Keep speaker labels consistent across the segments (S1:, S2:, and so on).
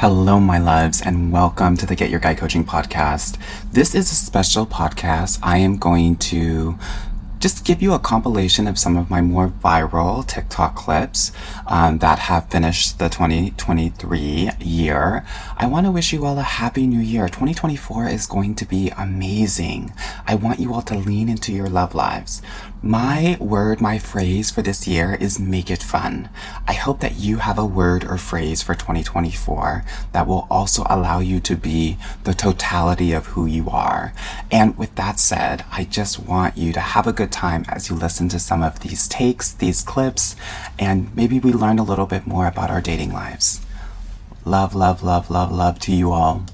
S1: Hello, my loves, and welcome to the Get Your Guy Coaching podcast. This is a special podcast. I am going to just give you a compilation of some of my more viral TikTok clips um, that have finished the 2023 year. I want to wish you all a happy new year. 2024 is going to be amazing. I want you all to lean into your love lives. My word, my phrase for this year is make it fun. I hope that you have a word or phrase for 2024 that will also allow you to be the totality of who you are. And with that said, I just want you to have a good time as you listen to some of these takes, these clips, and maybe we learn a little bit more about our dating lives. Love, love, love, love, love to you all.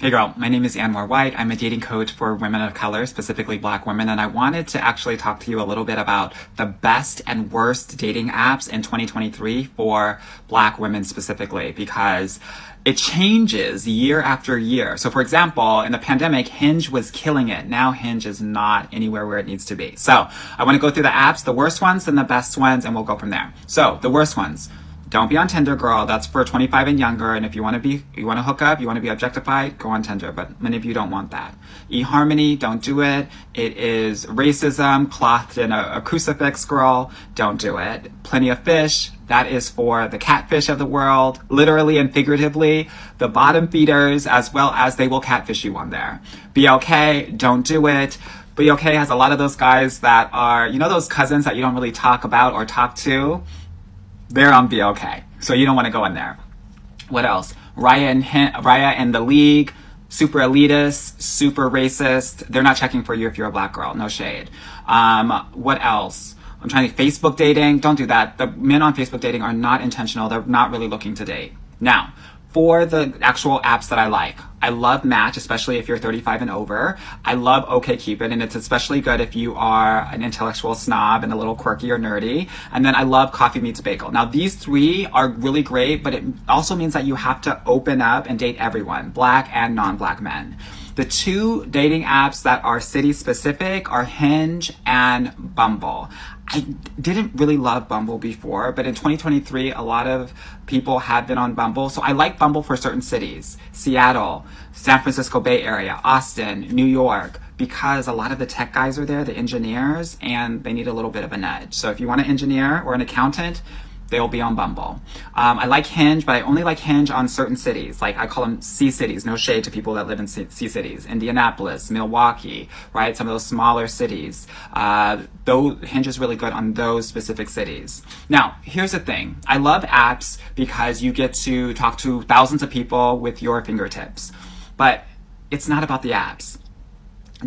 S1: Hey girl, my name is Anwar White. I'm a dating coach for women of color, specifically black women, and I wanted to actually talk to you a little bit about the best and worst dating apps in 2023 for black women specifically because it changes year after year. So for example, in the pandemic, Hinge was killing it. Now Hinge is not anywhere where it needs to be. So I want to go through the apps, the worst ones and the best ones, and we'll go from there. So the worst ones. Don't be on Tinder, girl. That's for 25 and younger. And if you want to be, you want to hook up, you want to be objectified, go on Tinder. But many of you don't want that. eHarmony, don't do it. It is racism clothed in a, a crucifix, girl. Don't do it. Plenty of fish. That is for the catfish of the world, literally and figuratively, the bottom feeders, as well as they will catfish you on there. BLK, don't do it. BLK has a lot of those guys that are, you know, those cousins that you don't really talk about or talk to they're on BLK. So you don't want to go in there. What else? Raya and Raya and the League, super elitist, super racist. They're not checking for you if you're a black girl. No shade. Um, what else? I'm trying to Facebook dating. Don't do that. The men on Facebook dating are not intentional. They're not really looking to date. Now, for the actual apps that I like. I love Match, especially if you're 35 and over. I love OKCupid, and it's especially good if you are an intellectual snob and a little quirky or nerdy. And then I love Coffee Meets Bagel. Now, these three are really great, but it also means that you have to open up and date everyone, black and non-black men. The two dating apps that are city specific are Hinge and Bumble. I didn't really love Bumble before, but in 2023, a lot of people have been on Bumble. So I like Bumble for certain cities Seattle, San Francisco Bay Area, Austin, New York, because a lot of the tech guys are there, the engineers, and they need a little bit of a nudge. So if you want an engineer or an accountant, they'll be on Bumble. Um, I like Hinge, but I only like Hinge on certain cities. Like I call them C cities. No shade to people that live in C, C cities. Indianapolis, Milwaukee, right? Some of those smaller cities. Uh, though Hinge is really good on those specific cities. Now, here's the thing. I love apps because you get to talk to thousands of people with your fingertips. But it's not about the apps.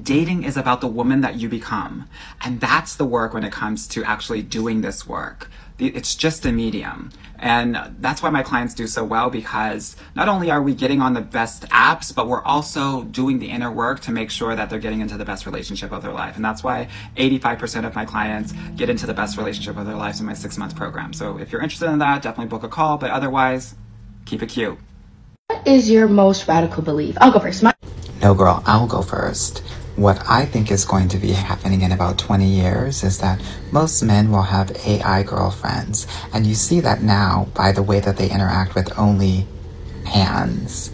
S1: Dating is about the woman that you become. And that's the work when it comes to actually doing this work it's just a medium. And that's why my clients do so well because not only are we getting on the best apps, but we're also doing the inner work to make sure that they're getting into the best relationship of their life. And that's why 85% of my clients get into the best relationship of their lives in my six month program. So if you're interested in that, definitely book a call. But otherwise, keep it cute.
S2: What is your most radical belief? I'll go first. My-
S1: no, girl, I'll go first. What I think is going to be happening in about 20 years is that most men will have AI girlfriends. And you see that now by the way that they interact with only hands.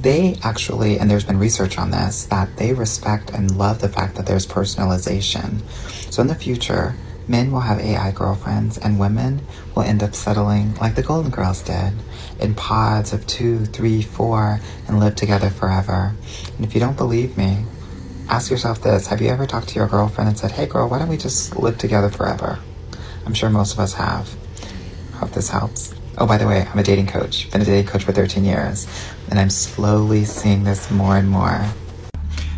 S1: They actually, and there's been research on this, that they respect and love the fact that there's personalization. So in the future, men will have AI girlfriends and women will end up settling like the Golden Girls did in pods of two, three, four, and live together forever. And if you don't believe me, ask yourself this Have you ever talked to your girlfriend and said, Hey girl, why don't we just live together forever? I'm sure most of us have. Hope this helps. Oh, by the way, I'm a dating coach. Been a dating coach for 13 years, and I'm slowly seeing this more and more.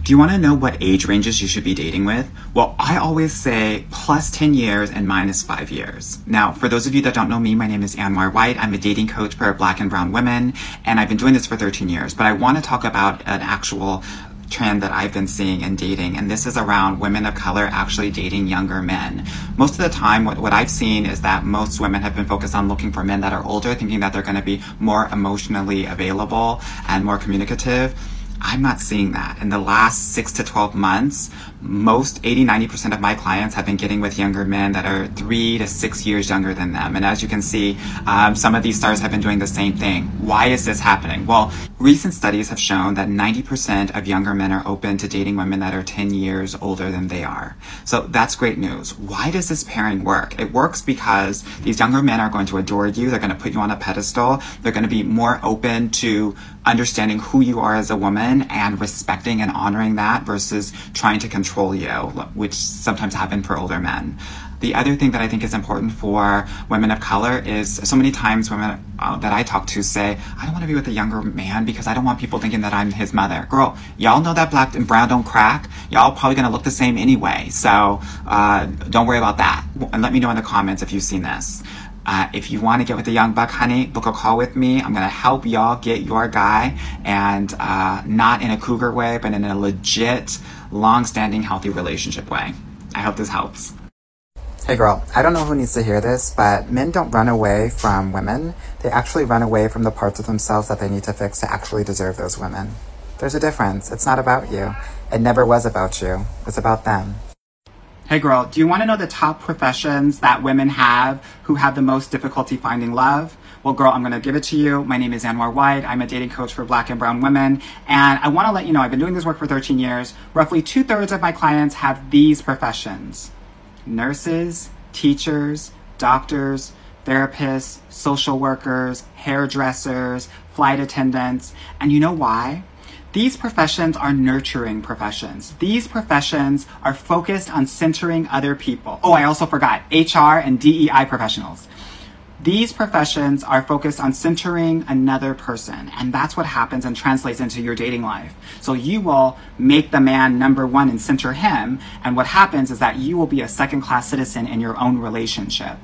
S1: Do you want to know what age ranges you should be dating with? Well, I always say plus 10 years and minus 5 years. Now, for those of you that don't know me, my name is Anwar White. I'm a dating coach for black and brown women, and I've been doing this for 13 years. But I want to talk about an actual trend that I've been seeing in dating, and this is around women of color actually dating younger men. Most of the time, what, what I've seen is that most women have been focused on looking for men that are older, thinking that they're going to be more emotionally available and more communicative. I'm not seeing that. In the last six to 12 months, most 80 90% of my clients have been getting with younger men that are three to six years younger than them. And as you can see, um, some of these stars have been doing the same thing. Why is this happening? Well, recent studies have shown that 90% of younger men are open to dating women that are 10 years older than they are. So that's great news. Why does this pairing work? It works because these younger men are going to adore you. They're going to put you on a pedestal. They're going to be more open to understanding who you are as a woman and respecting and honoring that versus trying to control you, which sometimes happen for older men. The other thing that I think is important for women of color is so many times women uh, that I talk to say, I don't want to be with a younger man because I don't want people thinking that I'm his mother. Girl, y'all know that black and brown don't crack. Y'all probably going to look the same anyway. So uh, don't worry about that. And let me know in the comments if you've seen this. Uh, if you want to get with a young buck, honey, book a call with me. I'm going to help y'all get your guy and uh, not in a cougar way, but in a legit, long standing, healthy relationship way. I hope this helps. Hey girl, I don't know who needs to hear this, but men don't run away from women. They actually run away from the parts of themselves that they need to fix to actually deserve those women. There's a difference. It's not about you. It never was about you. It's about them. Hey girl, do you want to know the top professions that women have who have the most difficulty finding love? Well, girl, I'm going to give it to you. My name is Anwar White. I'm a dating coach for black and brown women. And I want to let you know I've been doing this work for 13 years. Roughly two thirds of my clients have these professions nurses, teachers, doctors, therapists, social workers, hairdressers, flight attendants. And you know why? These professions are nurturing professions. These professions are focused on centering other people. Oh, I also forgot HR and DEI professionals. These professions are focused on centering another person, and that's what happens and translates into your dating life. So you will make the man number one and center him, and what happens is that you will be a second class citizen in your own relationship.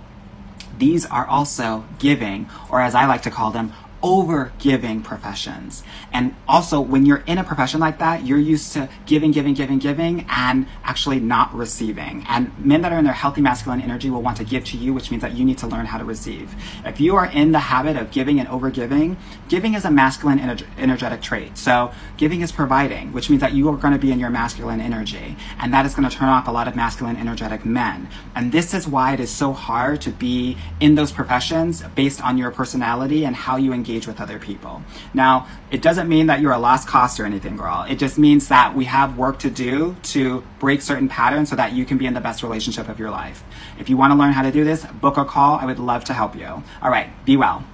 S1: These are also giving, or as I like to call them, over giving professions. And also, when you're in a profession like that, you're used to giving, giving, giving, giving, and actually not receiving. And men that are in their healthy masculine energy will want to give to you, which means that you need to learn how to receive. If you are in the habit of giving and over giving, giving is a masculine ener- energetic trait. So, giving is providing, which means that you are going to be in your masculine energy. And that is going to turn off a lot of masculine energetic men. And this is why it is so hard to be in those professions based on your personality and how you engage engage with other people. Now, it doesn't mean that you're a lost cost or anything, girl. It just means that we have work to do to break certain patterns so that you can be in the best relationship of your life. If you want to learn how to do this, book a call. I would love to help you. All right, be well.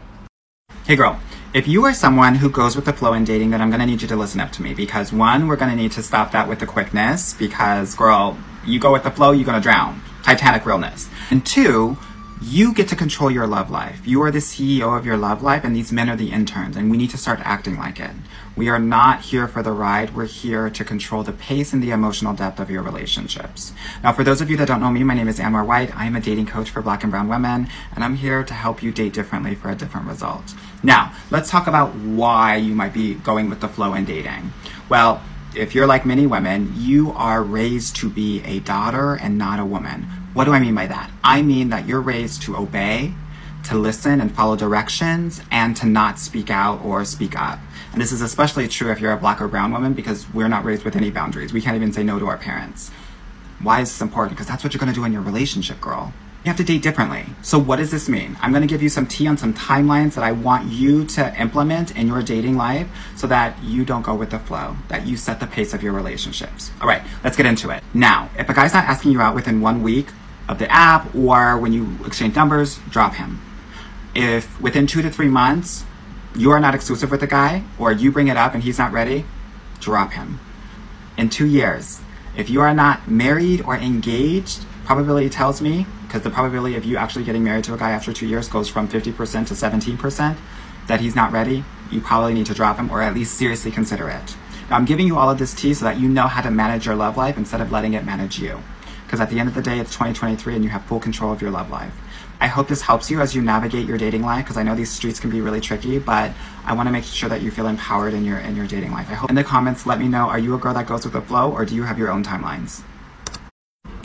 S1: Hey, girl. If you are someone who goes with the flow in dating, then I'm going to need you to listen up to me because one, we're going to need to stop that with the quickness because, girl, you go with the flow, you're going to drown. Titanic realness. And two, you get to control your love life. You are the CEO of your love life, and these men are the interns, and we need to start acting like it. We are not here for the ride. We're here to control the pace and the emotional depth of your relationships. Now, for those of you that don't know me, my name is Anwar White. I am a dating coach for black and brown women, and I'm here to help you date differently for a different result. Now, let's talk about why you might be going with the flow in dating. Well, if you're like many women, you are raised to be a daughter and not a woman what do I mean by that? I mean that you're raised to obey, to listen and follow directions, and to not speak out or speak up. And this is especially true if you're a black or brown woman because we're not raised with any boundaries. We can't even say no to our parents. Why is this important? Because that's what you're going to do in your relationship, girl. You have to date differently. So, what does this mean? I'm going to give you some tea on some timelines that I want you to implement in your dating life so that you don't go with the flow, that you set the pace of your relationships. All right, let's get into it. Now, if a guy's not asking you out within one week, of the app or when you exchange numbers, drop him. If within two to three months you are not exclusive with the guy or you bring it up and he's not ready, drop him. In two years, if you are not married or engaged, probability tells me, because the probability of you actually getting married to a guy after two years goes from 50% to 17%, that he's not ready, you probably need to drop him or at least seriously consider it. I'm giving you all of this tea so that you know how to manage your love life instead of letting it manage you. Because at the end of the day, it's 2023 and you have full control of your love life. I hope this helps you as you navigate your dating life because I know these streets can be really tricky, but I want to make sure that you feel empowered in your in your dating life. I hope in the comments let me know are you a girl that goes with the flow or do you have your own timelines?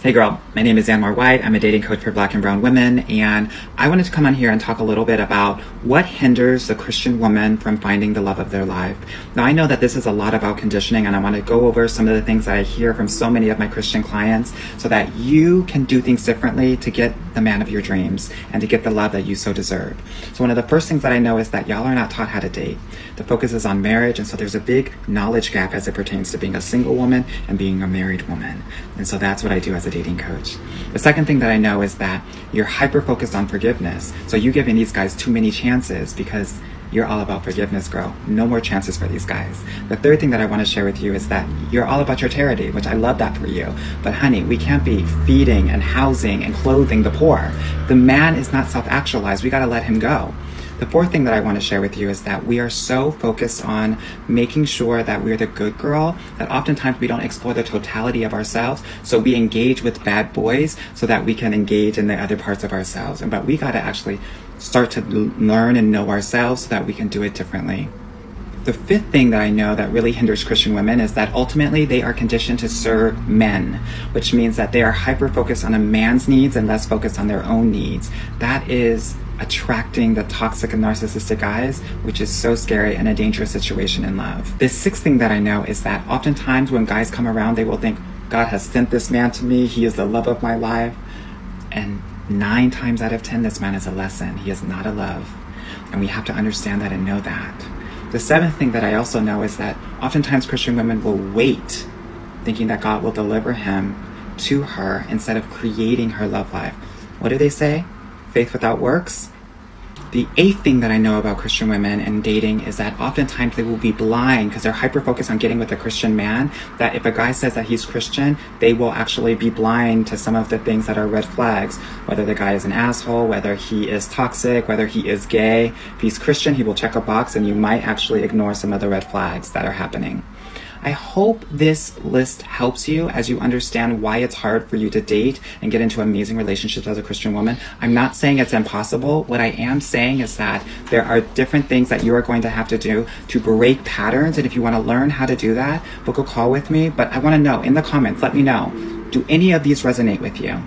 S1: Hey girl, my name is Anwar White. I'm a dating coach for black and brown women, and I wanted to come on here and talk a little bit about what hinders the Christian woman from finding the love of their life. Now, I know that this is a lot about conditioning, and I want to go over some of the things that I hear from so many of my Christian clients so that you can do things differently to get the man of your dreams and to get the love that you so deserve. So, one of the first things that I know is that y'all are not taught how to date. The focus is on marriage, and so there's a big knowledge gap as it pertains to being a single woman and being a married woman. And so that's what I do as a dating coach. The second thing that I know is that you're hyper focused on forgiveness. So you're giving these guys too many chances because you're all about forgiveness, girl. No more chances for these guys. The third thing that I want to share with you is that you're all about your charity, which I love that for you. But honey, we can't be feeding and housing and clothing the poor. The man is not self actualized. We got to let him go. The fourth thing that I want to share with you is that we are so focused on making sure that we're the good girl that oftentimes we don't explore the totality of ourselves. So we engage with bad boys so that we can engage in the other parts of ourselves. But we got to actually start to learn and know ourselves so that we can do it differently. The fifth thing that I know that really hinders Christian women is that ultimately they are conditioned to serve men, which means that they are hyper focused on a man's needs and less focused on their own needs. That is attracting the toxic and narcissistic guys, which is so scary and a dangerous situation in love. The sixth thing that I know is that oftentimes when guys come around, they will think, God has sent this man to me, he is the love of my life. And nine times out of ten, this man is a lesson. He is not a love. And we have to understand that and know that. The seventh thing that I also know is that oftentimes Christian women will wait, thinking that God will deliver him to her instead of creating her love life. What do they say? Faith without works the eighth thing that I know about Christian women and dating is that oftentimes they will be blind because they're hyper focused on getting with a Christian man. That if a guy says that he's Christian, they will actually be blind to some of the things that are red flags. Whether the guy is an asshole, whether he is toxic, whether he is gay. If he's Christian, he will check a box and you might actually ignore some of the red flags that are happening. I hope this list helps you as you understand why it's hard for you to date and get into amazing relationships as a Christian woman. I'm not saying it's impossible. What I am saying is that there are different things that you are going to have to do to break patterns. And if you want to learn how to do that, book a call with me. But I want to know in the comments, let me know do any of these resonate with you?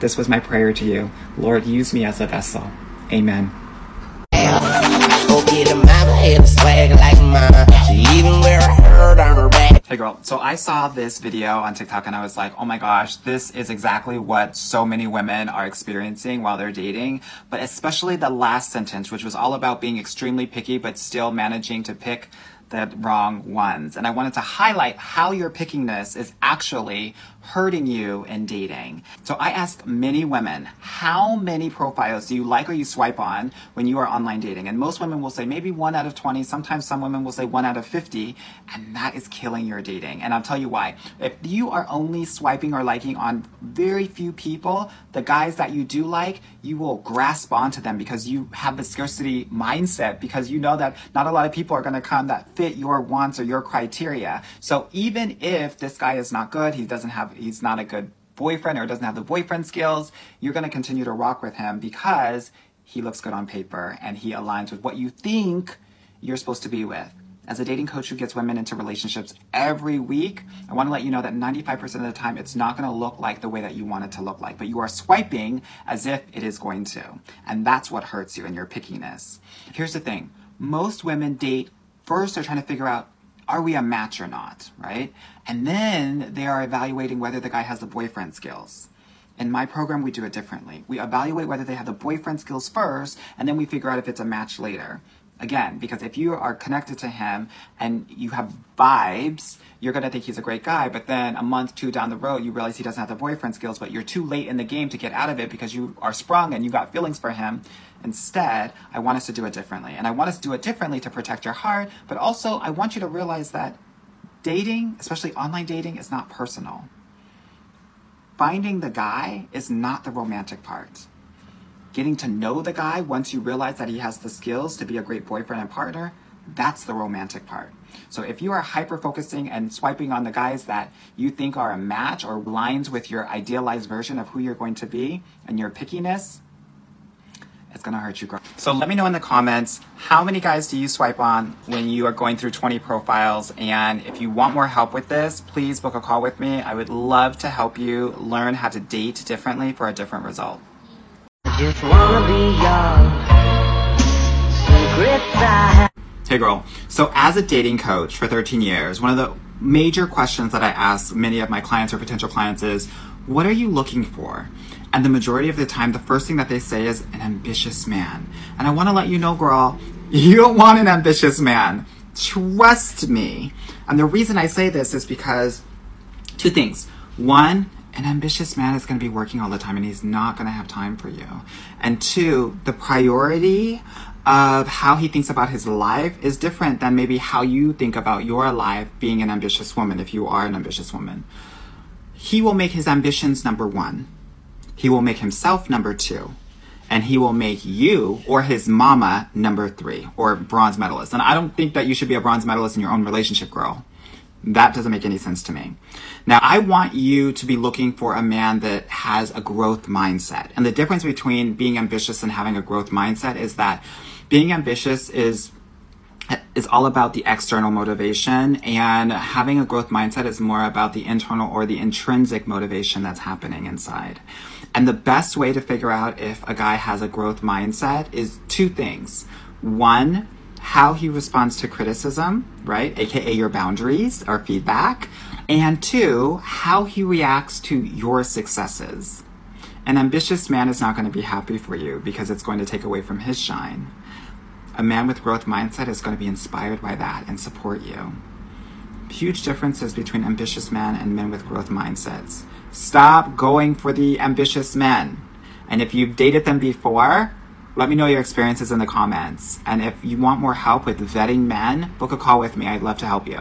S1: This was my prayer to you. Lord, use me as a vessel. Amen. Hey girl, so I saw this video on TikTok and I was like, oh my gosh, this is exactly what so many women are experiencing while they're dating. But especially the last sentence, which was all about being extremely picky but still managing to pick the wrong ones. And I wanted to highlight how your pickiness is actually hurting you in dating. So I ask many women, how many profiles do you like or you swipe on when you are online dating? And most women will say maybe one out of 20. Sometimes some women will say one out of 50. And that is killing your dating. And I'll tell you why. If you are only swiping or liking on very few people, the guys that you do like, you will grasp onto them because you have the scarcity mindset because you know that not a lot of people are going to come that fit your wants or your criteria. So even if this guy is not good, he doesn't have he's not a good boyfriend or doesn't have the boyfriend skills, you're going to continue to rock with him because he looks good on paper and he aligns with what you think you're supposed to be with. As a dating coach who gets women into relationships every week, I want to let you know that 95% of the time it's not going to look like the way that you want it to look like, but you are swiping as if it is going to. And that's what hurts you in your pickiness. Here's the thing most women date first, they're trying to figure out are we a match or not, right? And then they are evaluating whether the guy has the boyfriend skills. In my program, we do it differently. We evaluate whether they have the boyfriend skills first, and then we figure out if it's a match later. Again, because if you are connected to him and you have vibes, you're gonna think he's a great guy, but then a month, two down the road, you realize he doesn't have the boyfriend skills, but you're too late in the game to get out of it because you are sprung and you got feelings for him. Instead, I want us to do it differently. And I want us to do it differently to protect your heart, but also I want you to realize that dating, especially online dating, is not personal. Finding the guy is not the romantic part. Getting to know the guy once you realize that he has the skills to be a great boyfriend and partner, That's the romantic part. So if you are hyper focusing and swiping on the guys that you think are a match or lines with your idealized version of who you're going to be and your pickiness, it's gonna hurt you. Girl. So let me know in the comments how many guys do you swipe on when you are going through 20 profiles. And if you want more help with this, please book a call with me. I would love to help you learn how to date differently for a different result. Just wanna be young. Hey girl. So as a dating coach for 13 years, one of the major questions that I ask many of my clients or potential clients is, what are you looking for? And the majority of the time, the first thing that they say is an ambitious man. And I want to let you know, girl, you don't want an ambitious man. Trust me. And the reason I say this is because two things. One, an ambitious man is going to be working all the time and he's not going to have time for you. And two, the priority of how he thinks about his life is different than maybe how you think about your life being an ambitious woman if you are an ambitious woman. He will make his ambitions number one he will make himself number two. And he will make you or his mama number three or bronze medalist. And I don't think that you should be a bronze medalist in your own relationship, girl. That doesn't make any sense to me. Now, I want you to be looking for a man that has a growth mindset. And the difference between being ambitious and having a growth mindset is that being ambitious is is all about the external motivation and having a growth mindset is more about the internal or the intrinsic motivation that's happening inside. And the best way to figure out if a guy has a growth mindset is two things. One, how he responds to criticism, right? AKA your boundaries or feedback. And two, how he reacts to your successes. An ambitious man is not going to be happy for you because it's going to take away from his shine. A man with growth mindset is going to be inspired by that and support you. Huge differences between ambitious men and men with growth mindsets. Stop going for the ambitious men. And if you've dated them before, let me know your experiences in the comments. And if you want more help with vetting men, book a call with me. I'd love to help you.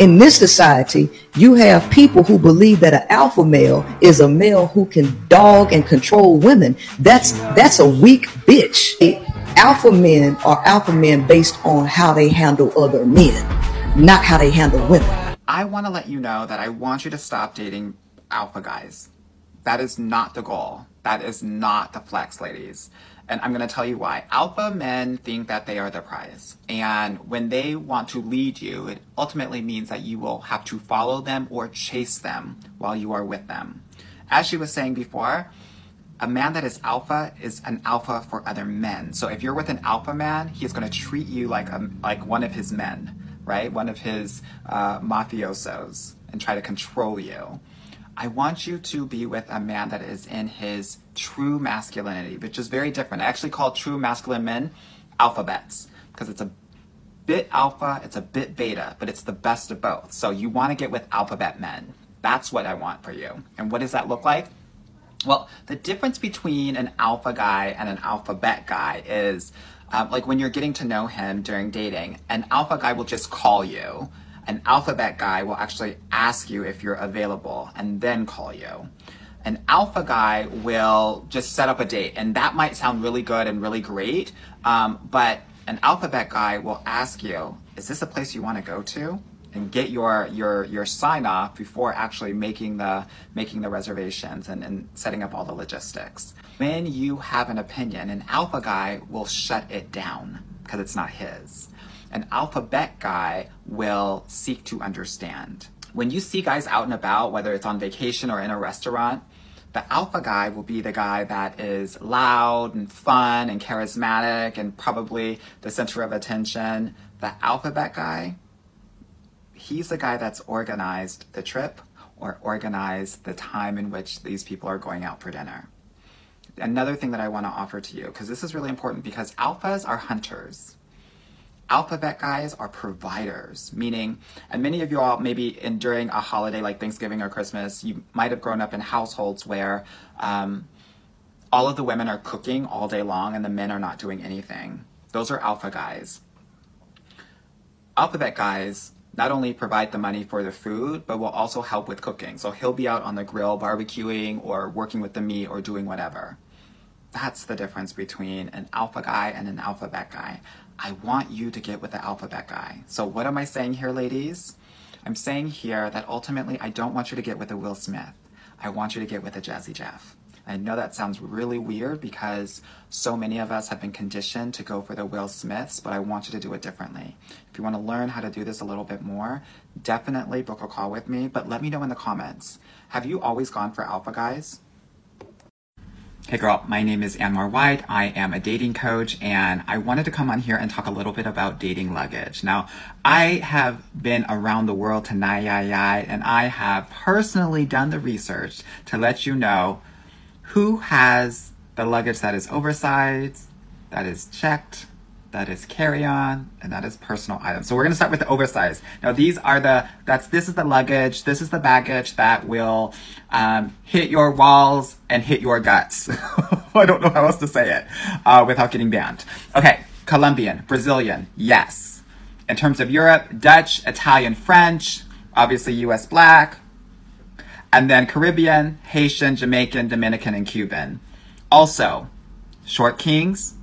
S3: In this society, you have people who believe that an alpha male is a male who can dog and control women. That's that's a weak bitch. Alpha men are alpha men based on how they handle other men, not how they handle women.
S1: I want to let you know that I want you to stop dating alpha guys. That is not the goal. That is not the flex, ladies. And I'm going to tell you why. Alpha men think that they are the prize. And when they want to lead you, it ultimately means that you will have to follow them or chase them while you are with them. As she was saying before, a man that is alpha is an alpha for other men. So if you're with an alpha man, he's going to treat you like a, like one of his men, right? One of his uh, mafiosos and try to control you. I want you to be with a man that is in his true masculinity, which is very different. I actually call true masculine men alphabets because it's a bit alpha, it's a bit beta, but it's the best of both. So you want to get with alphabet men. That's what I want for you. And what does that look like? Well, the difference between an alpha guy and an alphabet guy is um, like when you're getting to know him during dating, an alpha guy will just call you an alphabet guy will actually ask you if you're available and then call you. An alpha guy will just set up a date, and that might sound really good and really great, um, but an alphabet guy will ask you, "Is this a place you want to go to?" and get your your your sign off before actually making the making the reservations and, and setting up all the logistics. When you have an opinion, an alpha guy will shut it down because it's not his an alphabet guy will seek to understand. When you see guys out and about, whether it's on vacation or in a restaurant, the alpha guy will be the guy that is loud and fun and charismatic and probably the center of attention. The alphabet guy, he's the guy that's organized the trip or organized the time in which these people are going out for dinner. Another thing that I want to offer to you, because this is really important because alphas are hunters alphabet guys are providers, meaning, and many of you all, maybe in, during a holiday like Thanksgiving or Christmas, you might have grown up in households where um, all of the women are cooking all day long and the men are not doing anything. Those are alpha guys. Alphabet guys not only provide the money for the food, but will also help with cooking. So he'll be out on the grill barbecuing or working with the meat or doing whatever. That's the difference between an alpha guy and an alphabet guy. I want you to get with the alphabet guy. So, what am I saying here, ladies? I'm saying here that ultimately I don't want you to get with a Will Smith. I want you to get with a Jazzy Jeff. I know that sounds really weird because so many of us have been conditioned to go for the Will Smiths, but I want you to do it differently. If you want to learn how to do this a little bit more, definitely book a call with me, but let me know in the comments. Have you always gone for alpha guys? Hey girl, my name is Anwar White. I am a dating coach and I wanted to come on here and talk a little bit about dating luggage. Now, I have been around the world tonight, and I have personally done the research to let you know who has the luggage that is oversized, that is checked, that is carry-on, and that is personal items. So we're gonna start with the oversized. Now these are the, that's, this is the luggage, this is the baggage that will um, hit your walls and hit your guts. I don't know how else to say it uh, without getting banned. Okay, Colombian, Brazilian, yes. In terms of Europe, Dutch, Italian, French, obviously US black, and then Caribbean, Haitian, Jamaican, Dominican, and Cuban. Also, short kings,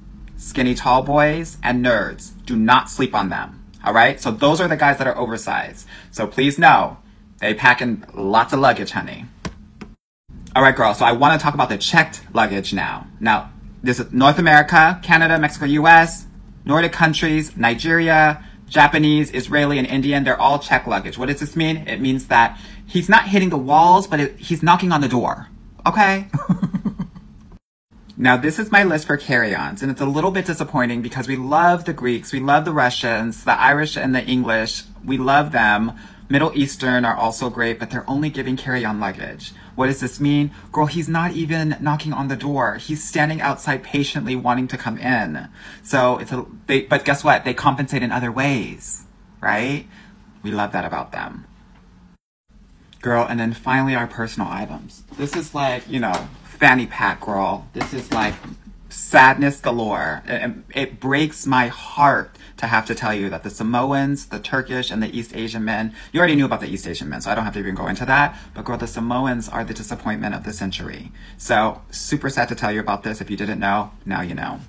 S1: skinny tall boys, and nerds. Do not sleep on them. All right? So those are the guys that are oversized. So please know, they pack in lots of luggage, honey. All right, girl. So I want to talk about the checked luggage now. Now, this is North America, Canada, Mexico, US, Nordic countries, Nigeria, Japanese, Israeli, and Indian. They're all checked luggage. What does this mean? It means that he's not hitting the walls, but it, he's knocking on the door. Okay? now, this is my list for carry ons, and it's a little bit disappointing because we love the Greeks, we love the Russians, the Irish, and the English. We love them. Middle Eastern are also great, but they're only giving carry on luggage. What does this mean? Girl, he's not even knocking on the door. He's standing outside patiently wanting to come in. So it's a, they, but guess what? They compensate in other ways, right? We love that about them girl. And then finally, our personal items. This is like, you know, fanny pack, girl. This is like sadness galore. It, it, breaks my heart to have to tell you that the Samoans, the Turkish, and the East Asian men, you already knew about the East Asian men, so I don't have to even go into that. But girl, the Samoans are the disappointment of the century. So super sad to tell you about this. If you didn't know, now you know.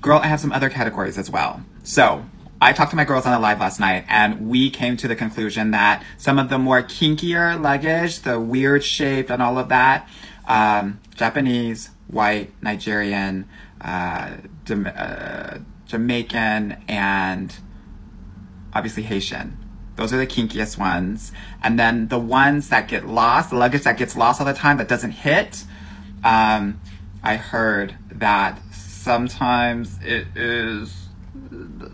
S1: Girl, I have some other categories as well. So I talked to my girls on the live last night and we came to the conclusion that some of the more kinkier luggage, the weird shape and all of that, um, Japanese, white, Nigerian, uh, uh, Jamaican, and obviously Haitian. Those are the kinkiest ones. And then the ones that get lost, the luggage that gets lost all the time that doesn't hit, um, I heard that sometimes it is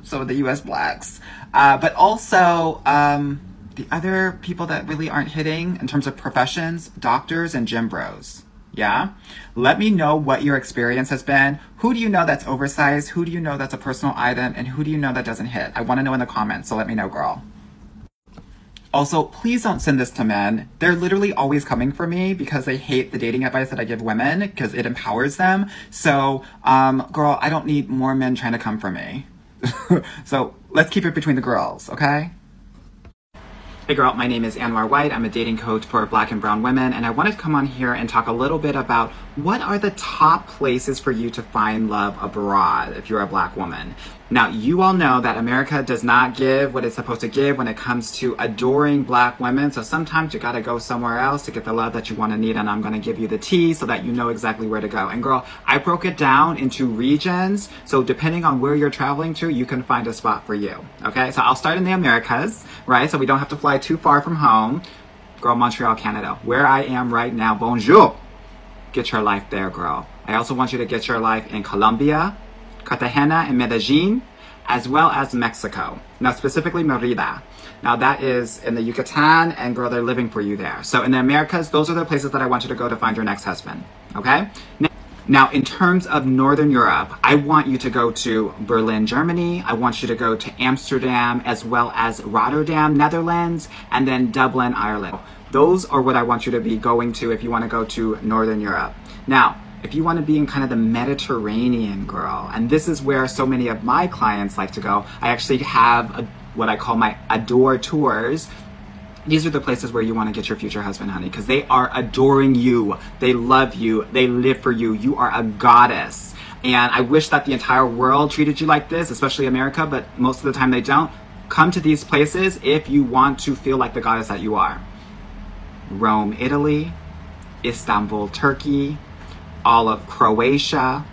S1: some of the U.S. blacks, uh, but also um, the other people that really aren't hitting in terms of professions, doctors and gym bros. Yeah? Let me know what your experience has been. Who do you know that's oversized? Who do you know that's a personal item? And who do you know that doesn't hit? I want to know in the comments, so let me know, girl. Also, please don't send this to men. They're literally always coming for me because they hate the dating advice that I give women because it empowers them. So, um, girl, I don't need more men trying to come for me. so let's keep it between the girls, okay? Hey girl, my name is Anwar White. I'm a dating coach for black and brown women, and I wanted to come on here and talk a little bit about what are the top places for you to find love abroad if you're a black woman. Now, you all know that America does not give what it's supposed to give when it comes to adoring black women. So sometimes you gotta go somewhere else to get the love that you wanna need. And I'm gonna give you the tea so that you know exactly where to go. And girl, I broke it down into regions. So depending on where you're traveling to, you can find a spot for you. Okay. So I'll start in the Americas, right? So we don't have to fly too far from home. Girl, Montreal, Canada, where I am right now. Bonjour. Get your life there, girl. I also want you to get your life in Colombia, Cartagena and Medellin, as well as Mexico. Now, specifically Merida. Now, that is in the Yucatan, and girl, they're living for you there. So, in the Americas, those are the places that I want you to go to find your next husband. Okay? Now, in terms of Northern Europe, I want you to go to Berlin, Germany. I want you to go to Amsterdam, as well as Rotterdam, Netherlands, and then Dublin, Ireland. Those are what I want you to be going to if you want to go to Northern Europe. Now, if you want to be in kind of the Mediterranean girl, and this is where so many of my clients like to go, I actually have a, what I call my adore tours these are the places where you want to get your future husband, honey, because they are adoring you. They love you. They live for you. You are a goddess. And I wish that the entire world treated you like this, especially America, but most of the time they don't. Come to these places if you want to feel like the goddess that you are. Rome, Italy, Istanbul, Turkey, all of Croatia,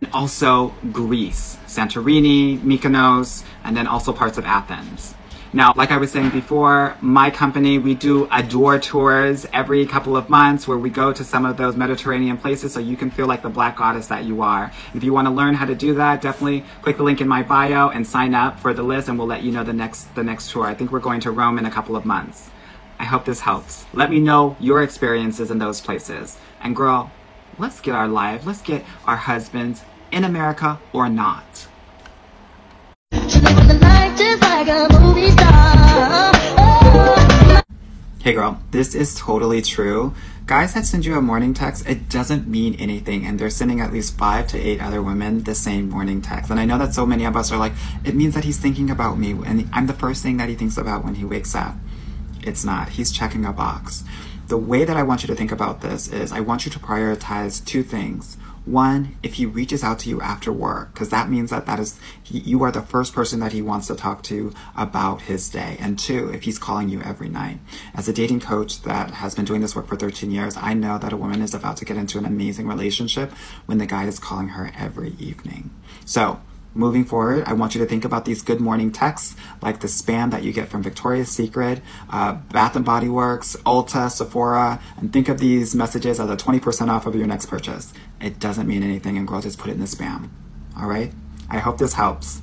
S1: and also Greece, Santorini, Mykonos, and then also parts of Athens. Now, like I was saying before, my company, we do adore tours every couple of months where we go to some of those Mediterranean places so you can feel like the black goddess that you are. If you want to learn how to do that, definitely click the link in my bio and sign up for the list and we'll let you know the next the next tour. I think we're going to Rome in a couple of months. I hope this helps. Let me know your experiences in those places. And girl, let's get our life, let's get our husbands in America or not. Hey girl, this is totally true. Guys that send you a morning text, it doesn't mean anything, and they're sending at least five to eight other women the same morning text. And I know that so many of us are like, it means that he's thinking about me, and I'm the first thing that he thinks about when he wakes up. It's not. He's checking a box. The way that I want you to think about this is I want you to prioritize two things. One, if he reaches out to you after work, because that means that that is he, you are the first person that he wants to talk to about his day. And two, if he's calling you every night. As a dating coach that has been doing this work for 13 years, I know that a woman is about to get into an amazing relationship when the guy is calling her every evening. So moving forward, I want you to think about these good morning texts like the spam that you get from Victoria's Secret, uh, Bath and Body Works, Ulta, Sephora, and think of these messages as a 20% off of your next purchase. It doesn't mean anything, and girl, just put it in the spam. All right? I hope this helps.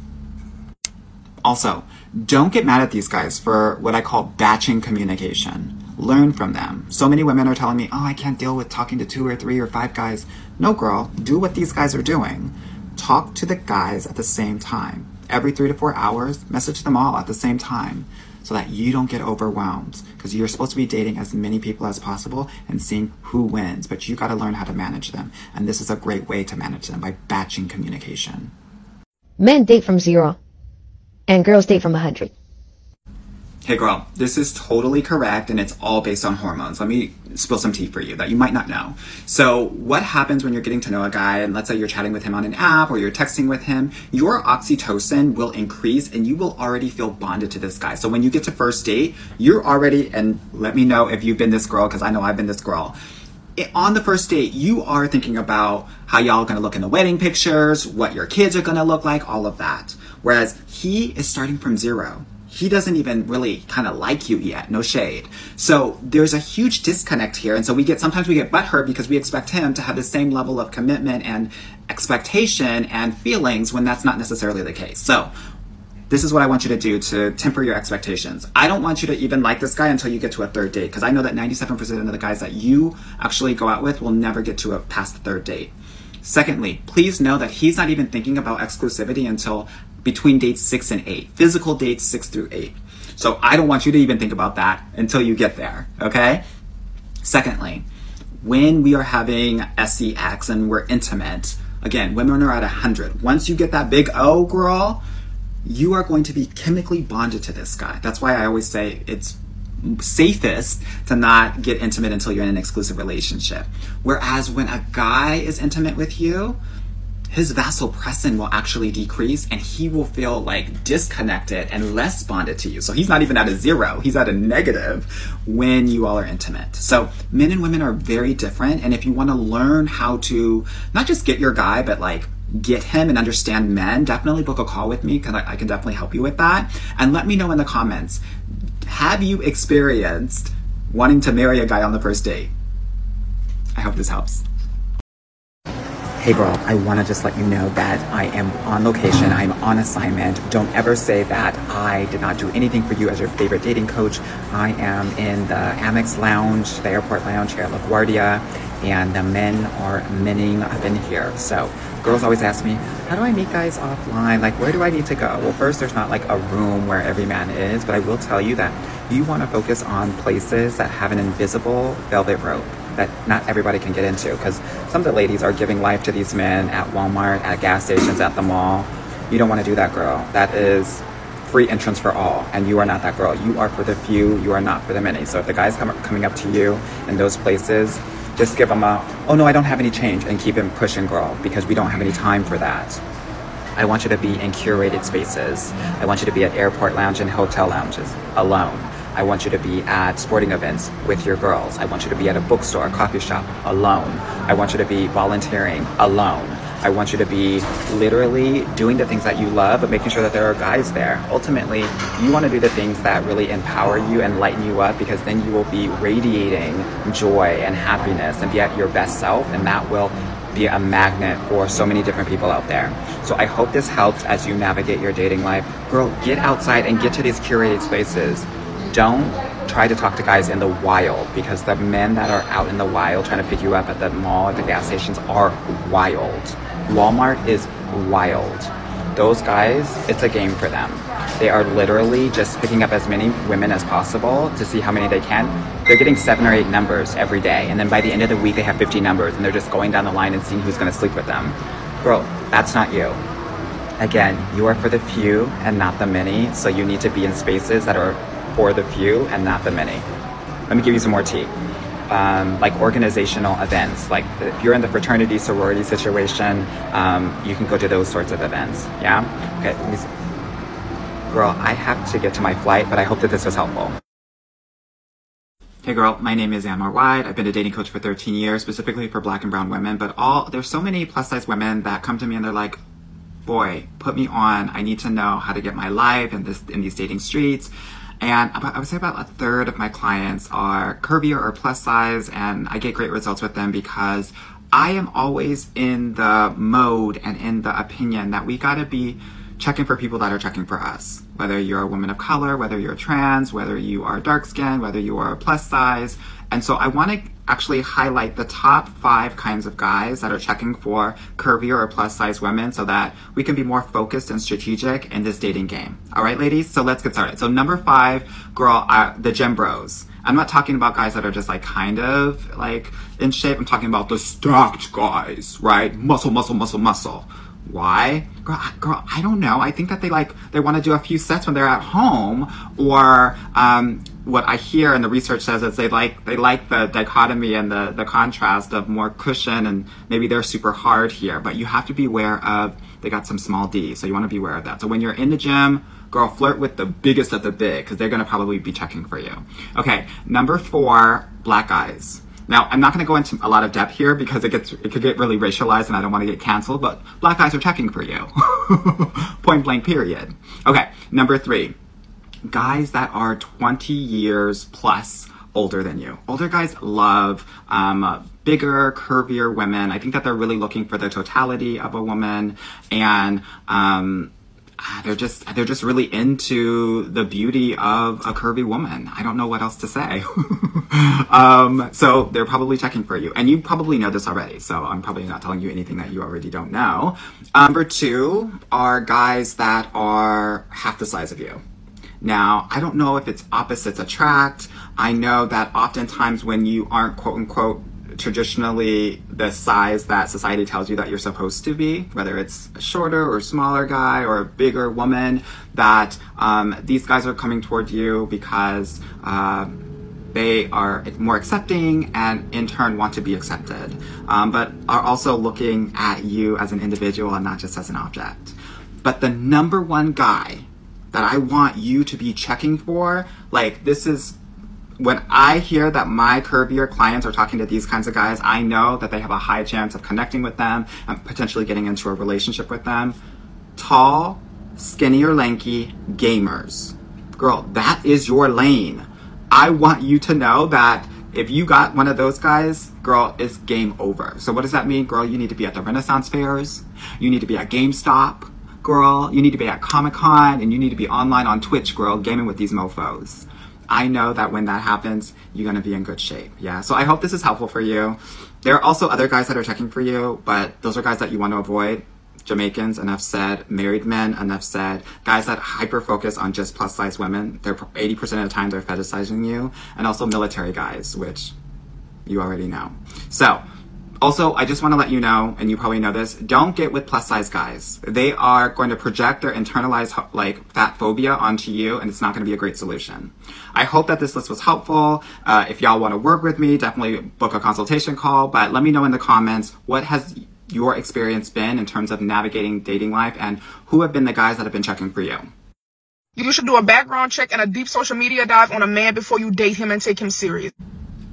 S1: Also, don't get mad at these guys for what I call batching communication. Learn from them. So many women are telling me, oh, I can't deal with talking to two or three or five guys. No, girl, do what these guys are doing talk to the guys at the same time. Every three to four hours, message them all at the same time so that you don't get overwhelmed because you're supposed to be dating as many people as possible and seeing who wins, but you got to learn how to manage them. And this is a great way to manage them by batching communication.
S4: Men date from zero, and girls date from a 100.
S1: Hey girl, this is totally correct and it's all based on hormones. Let me spill some tea for you that you might not know. So, what happens when you're getting to know a guy and let's say you're chatting with him on an app or you're texting with him, your oxytocin will increase and you will already feel bonded to this guy. So, when you get to first date, you're already, and let me know if you've been this girl because I know I've been this girl on the first date, you are thinking about how y'all are gonna look in the wedding pictures, what your kids are gonna look like, all of that. Whereas he is starting from zero he doesn't even really kind of like you yet. No shade. So there's a huge disconnect here. And so we get, sometimes we get butthurt because we expect him to have the same level of commitment and expectation and feelings when that's not necessarily the case. So this is what I want you to do to temper your expectations. I don't want you to even like this guy until you get to a third date because I know that 97% of the guys that you actually go out with will never get to a past the third date. Secondly, please know that he's not even thinking about exclusivity until between dates six and eight, physical dates six through eight. So I don't want you to even think about that until you get there, okay? Secondly, when we are having SEX and we're intimate, again, women are at 100. Once you get that big O, girl, you are going to be chemically bonded to this guy. That's why I always say it's safest to not get intimate until you're in an exclusive relationship. Whereas when a guy is intimate with you, his vasopressin will actually decrease and he will feel like disconnected and less bonded to you. So he's not even at a zero, he's at a negative when you all are intimate. So men and women are very different. And if you want to learn how to not just get your guy, but like get him and understand men, definitely book a call with me because I, I can definitely help you with that. And let me know in the comments have you experienced wanting to marry a guy on the first date? I hope this helps. Hey girl, I want to just let you know that I am on location. I'm on assignment. Don't ever say that I did not do anything for you as your favorite dating coach. I am in the Amex Lounge, the airport lounge here at LaGuardia, and the men are menning up in here. So girls always ask me, how do I meet guys offline? Like, where do I need to go? Well, first, there's not like a room where every man is, but I will tell you that you want to focus on places that have an invisible velvet rope that not everybody can get into because some of the ladies are giving life to these men at Walmart, at gas stations, at the mall. You don't want to do that, girl. That is free entrance for all, and you are not that girl. You are for the few, you are not for the many. So if the guy's come, coming up to you in those places, just give them a, oh no, I don't have any change, and keep him pushing, girl, because we don't have any time for that. I want you to be in curated spaces. I want you to be at airport lounge and hotel lounges alone. I want you to be at sporting events with your girls. I want you to be at a bookstore, a coffee shop alone. I want you to be volunteering alone. I want you to be literally doing the things that you love, but making sure that there are guys there. Ultimately, you want to do the things that really empower you and lighten you up because then you will be radiating joy and happiness and be at your best self, and that will be a magnet for so many different people out there. So I hope this helps as you navigate your dating life. Girl, get outside and get to these curated spaces. Don't try to talk to guys in the wild because the men that are out in the wild trying to pick you up at the mall, at the gas stations are wild. Walmart is wild. Those guys, it's a game for them. They are literally just picking up as many women as possible to see how many they can. They're getting seven or eight numbers every day, and then by the end of the week, they have 50 numbers, and they're just going down the line and seeing who's gonna sleep with them. Girl, that's not you. Again, you are for the few and not the many, so you need to be in spaces that are for the few and not the many. Let me give you some more tea um, like organizational events. Like if you're in the fraternity sorority situation, um, you can go to those sorts of events. Yeah. Okay. Girl, I have to get to my flight, but I hope that this was helpful. Hey girl, my name is Anwar White. I've been a dating coach for 13 years, specifically for black and brown women, but all there's so many plus size women that come to me and they're like, boy, put me on. I need to know how to get my life in this in these dating streets. And I would say about a third of my clients are curvier or plus size, and I get great results with them because I am always in the mode and in the opinion that we gotta be checking for people that are checking for us. Whether you're a woman of color, whether you're trans, whether you are dark skinned, whether you are plus size. And so I want to actually highlight the top five kinds of guys that are checking for curvier or plus size women so that we can be more focused and strategic in this dating game. All right, ladies? So let's get started. So number five, girl, uh, the gym bros. I'm not talking about guys that are just like kind of like in shape. I'm talking about the stacked guys, right? Muscle, muscle, muscle, muscle. Why? Girl, girl, I don't know. I think that they like they want to do a few sets when they're at home, or um, what I hear and the research says is they like they like the dichotomy and the the contrast of more cushion and maybe they're super hard here. But you have to be aware of they got some small D, so you want to be aware of that. So when you're in the gym, girl, flirt with the biggest of the big because they're gonna probably be checking for you. Okay, number four, black eyes. Now, I'm not going to go into a lot of depth here because it gets it could get really racialized and I don't want to get canceled, but black eyes are checking for you. Point blank period. Okay, number 3. Guys that are 20 years plus older than you. Older guys love um, bigger, curvier women. I think that they're really looking for the totality of a woman and um, Ah, they're just they're just really into the beauty of a curvy woman. I don't know what else to say. um, so they're probably checking for you, and you probably know this already. So I'm probably not telling you anything that you already don't know. Um, number two are guys that are half the size of you. Now, I don't know if it's opposites attract. I know that oftentimes when you aren't quote unquote traditionally the size that society tells you that you're supposed to be, whether it's a shorter or smaller guy or a bigger woman, that um, these guys are coming toward you because uh, they are more accepting and in turn want to be accepted, um, but are also looking at you as an individual and not just as an object. But the number one guy that I want you to be checking for, like this is when I hear that my curvier clients are talking to these kinds of guys, I know that they have a high chance of connecting with them and potentially getting into a relationship with them. Tall, skinny or lanky gamers. Girl, that is your lane. I want you to know that if you got one of those guys, girl, it's game over. So what does that mean? Girl, you need to be at the Renaissance fairs. You need to be at GameStop. Girl, you need to be at Comic Con and you need to be online on Twitch, girl, gaming with these mofos. I know that when that happens, you're gonna be in good shape. Yeah. So I hope this is helpful for you. There are also other guys that are checking for you, but those are guys that you want to avoid. Jamaicans, enough said. Married men, enough said. Guys that hyper focus on just plus size women, they're 80% of the time they're fetishizing you. And also military guys, which you already know. So, Also, I just want to let you know, and you probably know this, don't get with plus size guys. They are going to project their internalized like fat phobia onto you, and it's not going to be a great solution. I hope that this list was helpful. Uh, if y'all want to work with me, definitely book a consultation call. But let me know in the comments what has your experience been in terms of navigating dating life, and who have been the guys that have been checking for you.
S5: You should do a background check and a deep social media dive on a man before you date him and take him serious.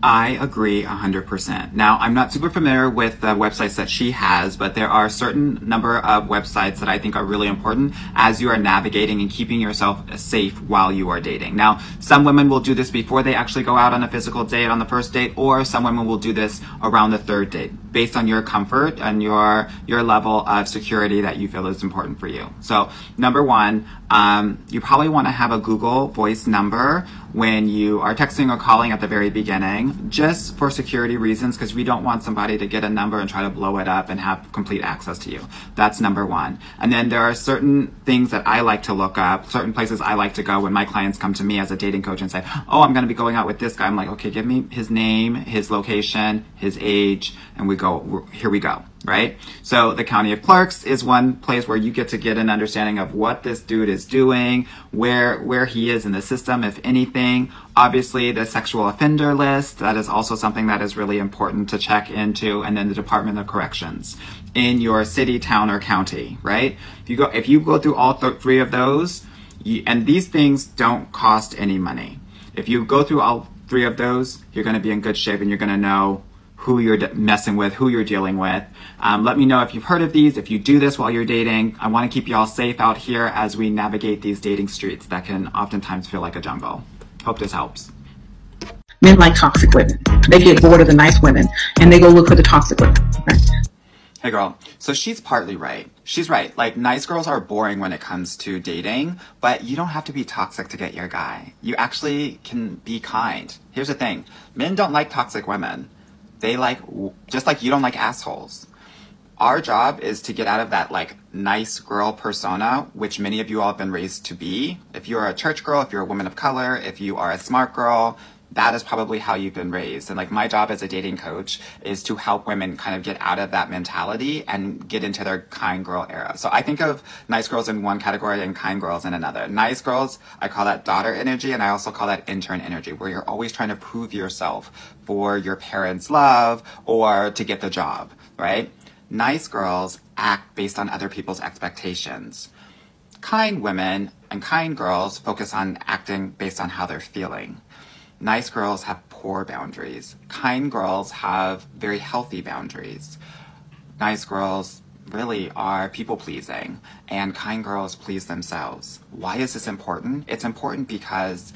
S1: I agree 100%. Now, I'm not super familiar with the websites that she has, but there are a certain number of websites that I think are really important as you are navigating and keeping yourself safe while you are dating. Now, some women will do this before they actually go out on a physical date on the first date, or some women will do this around the third date based on your comfort and your, your level of security that you feel is important for you. So, number one, um, you probably want to have a Google voice number when you are texting or calling at the very beginning, just for security reasons, because we don't want somebody to get a number and try to blow it up and have complete access to you. That's number one. And then there are certain things that I like to look up, certain places I like to go when my clients come to me as a dating coach and say, Oh, I'm going to be going out with this guy. I'm like, okay, give me his name, his location, his age, and we go, here we go right? So the county of clerks is one place where you get to get an understanding of what this dude is doing, where where he is in the system, if anything. Obviously, the sexual offender list that is also something that is really important to check into, and then the Department of Corrections in your city, town, or county, right? If you go if you go through all th- three of those, you, and these things don't cost any money. If you go through all three of those, you're going to be in good shape, and you're going to know who you're messing with, who you're dealing with. Um, let me know if you've heard of these, if you do this while you're dating. I want to keep you all safe out here as we navigate these dating streets that can oftentimes feel like a jungle. Hope this helps.
S6: Men like toxic women. They get bored of the nice women and they go look for the toxic women. Right?
S1: Hey girl, so she's partly right. She's right. Like, nice girls are boring when it comes to dating, but you don't have to be toxic to get your guy. You actually can be kind. Here's the thing men don't like toxic women they like just like you don't like assholes. Our job is to get out of that like nice girl persona, which many of you all have been raised to be. If you're a church girl, if you're a woman of color, if you are a smart girl, that is probably how you've been raised. And like my job as a dating coach is to help women kind of get out of that mentality and get into their kind girl era. So I think of nice girls in one category and kind girls in another. Nice girls, I call that daughter energy and I also call that intern energy where you're always trying to prove yourself for your parents' love or to get the job, right? Nice girls act based on other people's expectations. Kind women and kind girls focus on acting based on how they're feeling. Nice girls have poor boundaries. Kind girls have very healthy boundaries. Nice girls really are people pleasing, and kind girls please themselves. Why is this important? It's important because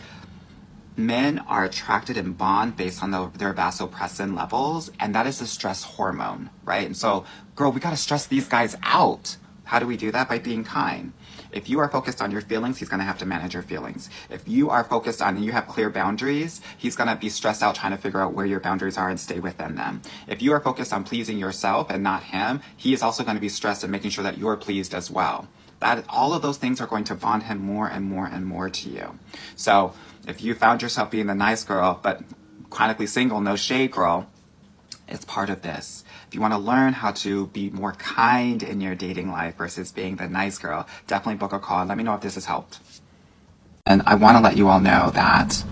S1: men are attracted and bond based on the, their vasopressin levels, and that is the stress hormone, right? And so, girl, we gotta stress these guys out. How do we do that? By being kind. If you are focused on your feelings, he's going to have to manage your feelings. If you are focused on and you have clear boundaries, he's going to be stressed out trying to figure out where your boundaries are and stay within them. If you are focused on pleasing yourself and not him, he is also going to be stressed and making sure that you're pleased as well. That all of those things are going to bond him more and more and more to you. So if you found yourself being the nice girl, but chronically single, no shade girl, it's part of this. If you want to learn how to be more kind in your dating life versus being the nice girl, definitely book a call and let me know if this has helped. And I want to let you all know that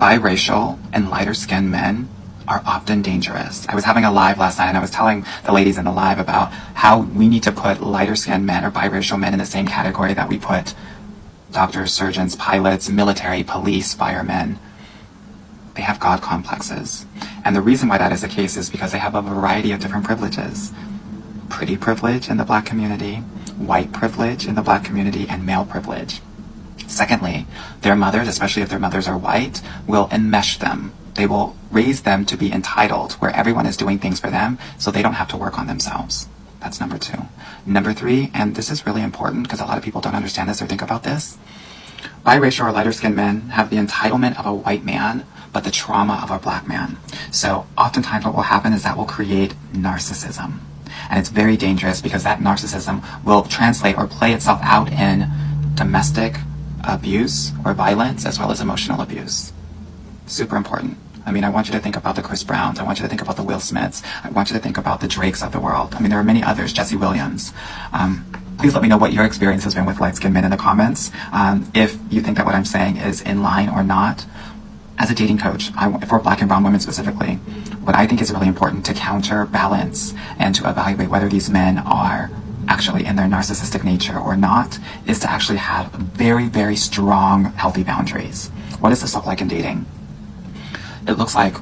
S1: biracial and lighter skinned men are often dangerous. I was having a live last night and I was telling the ladies in the live about how we need to put lighter skinned men or biracial men in the same category that we put doctors, surgeons, pilots, military, police, firemen they have God complexes. And the reason why that is the case is because they have a variety of different privileges. Pretty privilege in the black community, white privilege in the black community, and male privilege. Secondly, their mothers, especially if their mothers are white, will enmesh them. They will raise them to be entitled, where everyone is doing things for them, so they don't have to work on themselves. That's number two. Number three, and this is really important because a lot of people don't understand this or think about this. Biracial or lighter skinned men have the entitlement of a white man but the trauma of a black man. So oftentimes what will happen is that will create narcissism. And it's very dangerous because that narcissism will translate or play itself out in domestic abuse or violence as well as emotional abuse. Super important. I mean, I want you to think about the Chris Browns. I want you to think about the Will Smiths. I want you to think about the Drakes of the world. I mean, there are many others, Jesse Williams. Um, please let me know what your experience has been with light skinned men in the comments. Um, if you think that what I'm saying is in line or not. As a dating coach, I, for black and brown women specifically, what I think is really important to counterbalance and to evaluate whether these men are actually in their narcissistic nature or not is to actually have very, very strong, healthy boundaries. What does this look like in dating? It looks like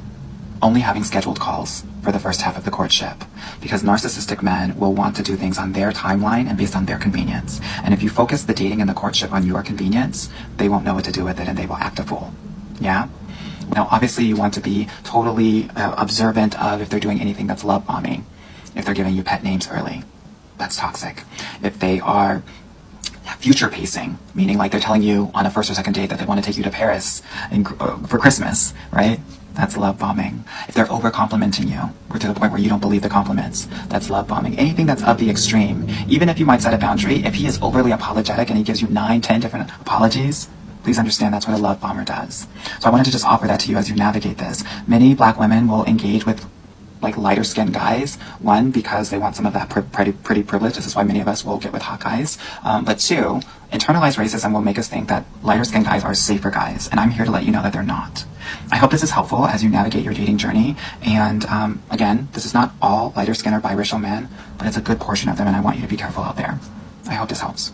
S1: only having scheduled calls for the first half of the courtship because narcissistic men will want to do things on their timeline and based on their convenience. And if you focus the dating and the courtship on your convenience, they won't know what to do with it and they will act a fool. Yeah? Now, obviously, you want to be totally uh, observant of if they're doing anything that's love bombing, if they're giving you pet names early. That's toxic. If they are future pacing, meaning like they're telling you on a first or second date that they want to take you to Paris in, uh, for Christmas, right? That's love bombing. If they're over complimenting you, or to the point where you don't believe the compliments, that's love bombing. Anything that's of the extreme, even if you might set a boundary, if he is overly apologetic and he gives you nine, ten different apologies, Please understand that's what a love bomber does. So I wanted to just offer that to you as you navigate this. Many black women will engage with like lighter skinned guys. One, because they want some of that pr- pretty, pretty privilege. This is why many of us will get with hot guys. Um, but two, internalized racism will make us think that lighter skinned guys are safer guys. And I'm here to let you know that they're not. I hope this is helpful as you navigate your dating journey. And um, again, this is not all lighter skinned or biracial men, but it's a good portion of them. And I want you to be careful out there. I hope this helps.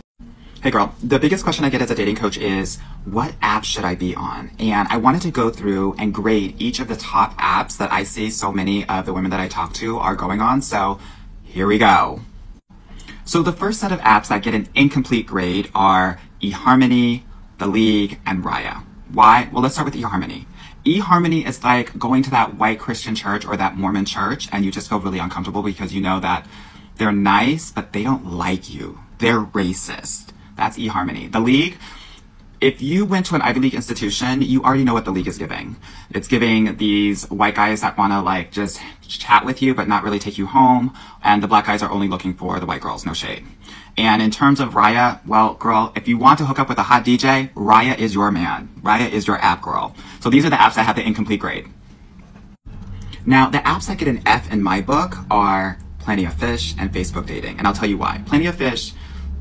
S1: Hey girl, the biggest question I get as a dating coach is what app should I be on? And I wanted to go through and grade each of the top apps that I see so many of the women that I talk to are going on. So here we go. So the first set of apps that get an incomplete grade are eHarmony, The League, and Raya. Why? Well, let's start with eHarmony. eHarmony is like going to that white Christian church or that Mormon church and you just feel really uncomfortable because you know that they're nice, but they don't like you. They're racist. That's eHarmony. The League, if you went to an Ivy League institution, you already know what the league is giving. It's giving these white guys that want to like just chat with you, but not really take you home. And the black guys are only looking for the white girls, no shade. And in terms of Raya, well, girl, if you want to hook up with a hot DJ, Raya is your man. Raya is your app girl. So these are the apps that have the incomplete grade. Now, the apps that get an F in my book are Plenty of Fish and Facebook dating. And I'll tell you why. Plenty of Fish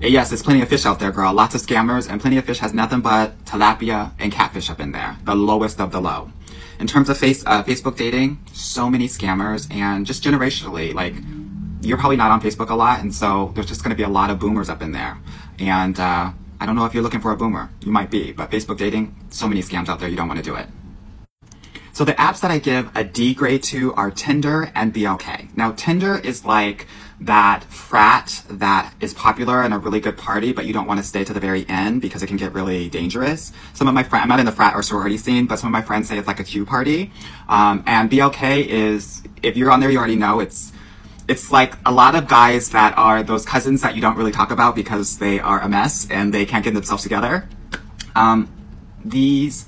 S1: Yes, there's plenty of fish out there, girl. Lots of scammers, and plenty of fish has nothing but tilapia and catfish up in there. The lowest of the low. In terms of face, uh, Facebook dating, so many scammers, and just generationally, like, you're probably not on Facebook a lot, and so there's just gonna be a lot of boomers up in there. And, uh, I don't know if you're looking for a boomer. You might be, but Facebook dating, so many scams out there, you don't wanna do it. So the apps that I give a D grade to are Tinder and BLK. Now, Tinder is like, that frat that is popular and a really good party, but you don't want to stay to the very end because it can get really dangerous. Some of my friends, I'm not in the frat or sorority scene, but some of my friends say it's like a Q party. Um, and BLK is, if you're on there, you already know it's, it's like a lot of guys that are those cousins that you don't really talk about because they are a mess and they can't get themselves together. Um, these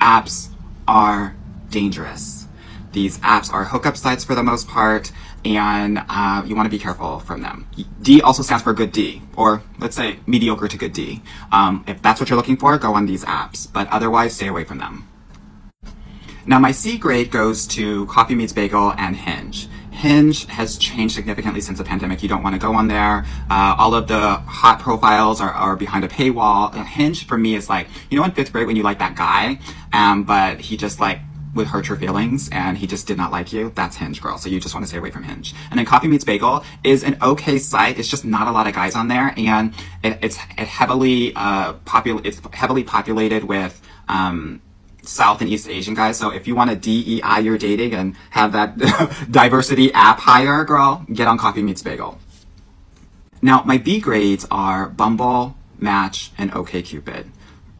S1: apps are dangerous. These apps are hookup sites for the most part and uh, you want to be careful from them. D also stands for good D, or let's say mediocre to good D. Um, if that's what you're looking for, go on these apps, but otherwise stay away from them. Now my C grade goes to Coffee Meets Bagel and Hinge. Hinge has changed significantly since the pandemic. You don't want to go on there. Uh, all of the hot profiles are, are behind a paywall. Hinge for me is like, you know, in fifth grade when you like that guy, um, but he just like would hurt your feelings and he just did not like you, that's Hinge Girl. So you just want to stay away from Hinge. And then Coffee Meets Bagel is an okay site. It's just not a lot of guys on there and it, it's it heavily uh popul- it's heavily populated with um South and East Asian guys. So if you want to DEI your dating and have that diversity app higher, girl, get on Coffee Meets Bagel. Now, my B grades are Bumble, Match, and OKCupid.